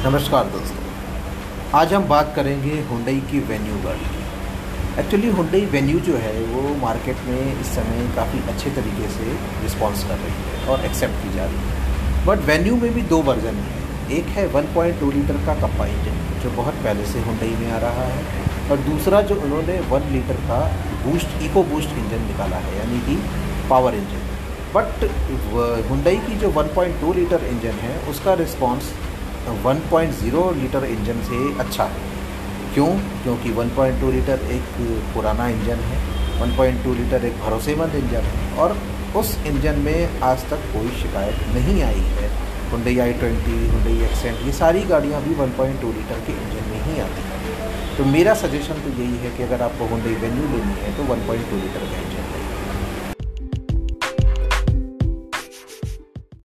नमस्कार दोस्तों। आज हम बात करेंगे हुंडई की वेन्यू की एक्चुअली हुंडई वेन्यू जो है, वो मार्केट में इस समय काफ़ी अच्छे तरीके से रिस्पॉन्स कर रही है और एक्सेप्ट की जा रही है। बट वेन्यू में भी दो वर्जन है। एक है 1.2 लीटर का कप्पा इंजन जो बहुत पहले से हुंडई में आ रहा है। और दूसरा जो उन्होंने वन लीटर का बूस्ट इको बूस्ट इंजन निकाला है, यानी कि पावर इंजन बट हुंडई की जो 1.2 लीटर इंजन है, उसका रिस्पॉन्स 1.0 लीटर इंजन से अच्छा है। क्यों? क्योंकि 1.2 लीटर एक पुराना इंजन है 1.2 लीटर एक भरोसेमंद इंजन है और उस इंजन में आज तक कोई शिकायत नहीं आई है। Hyundai i twenty Hyundai Accent ये सारी गाड़ियाँ भी 1.2 लीटर के इंजन में ही आती हैं। तो मेरा सजेशन तो यही है कि अगर आपको हुडई वेन्यू लेनी है तो 1.2 लीटर वेन्यू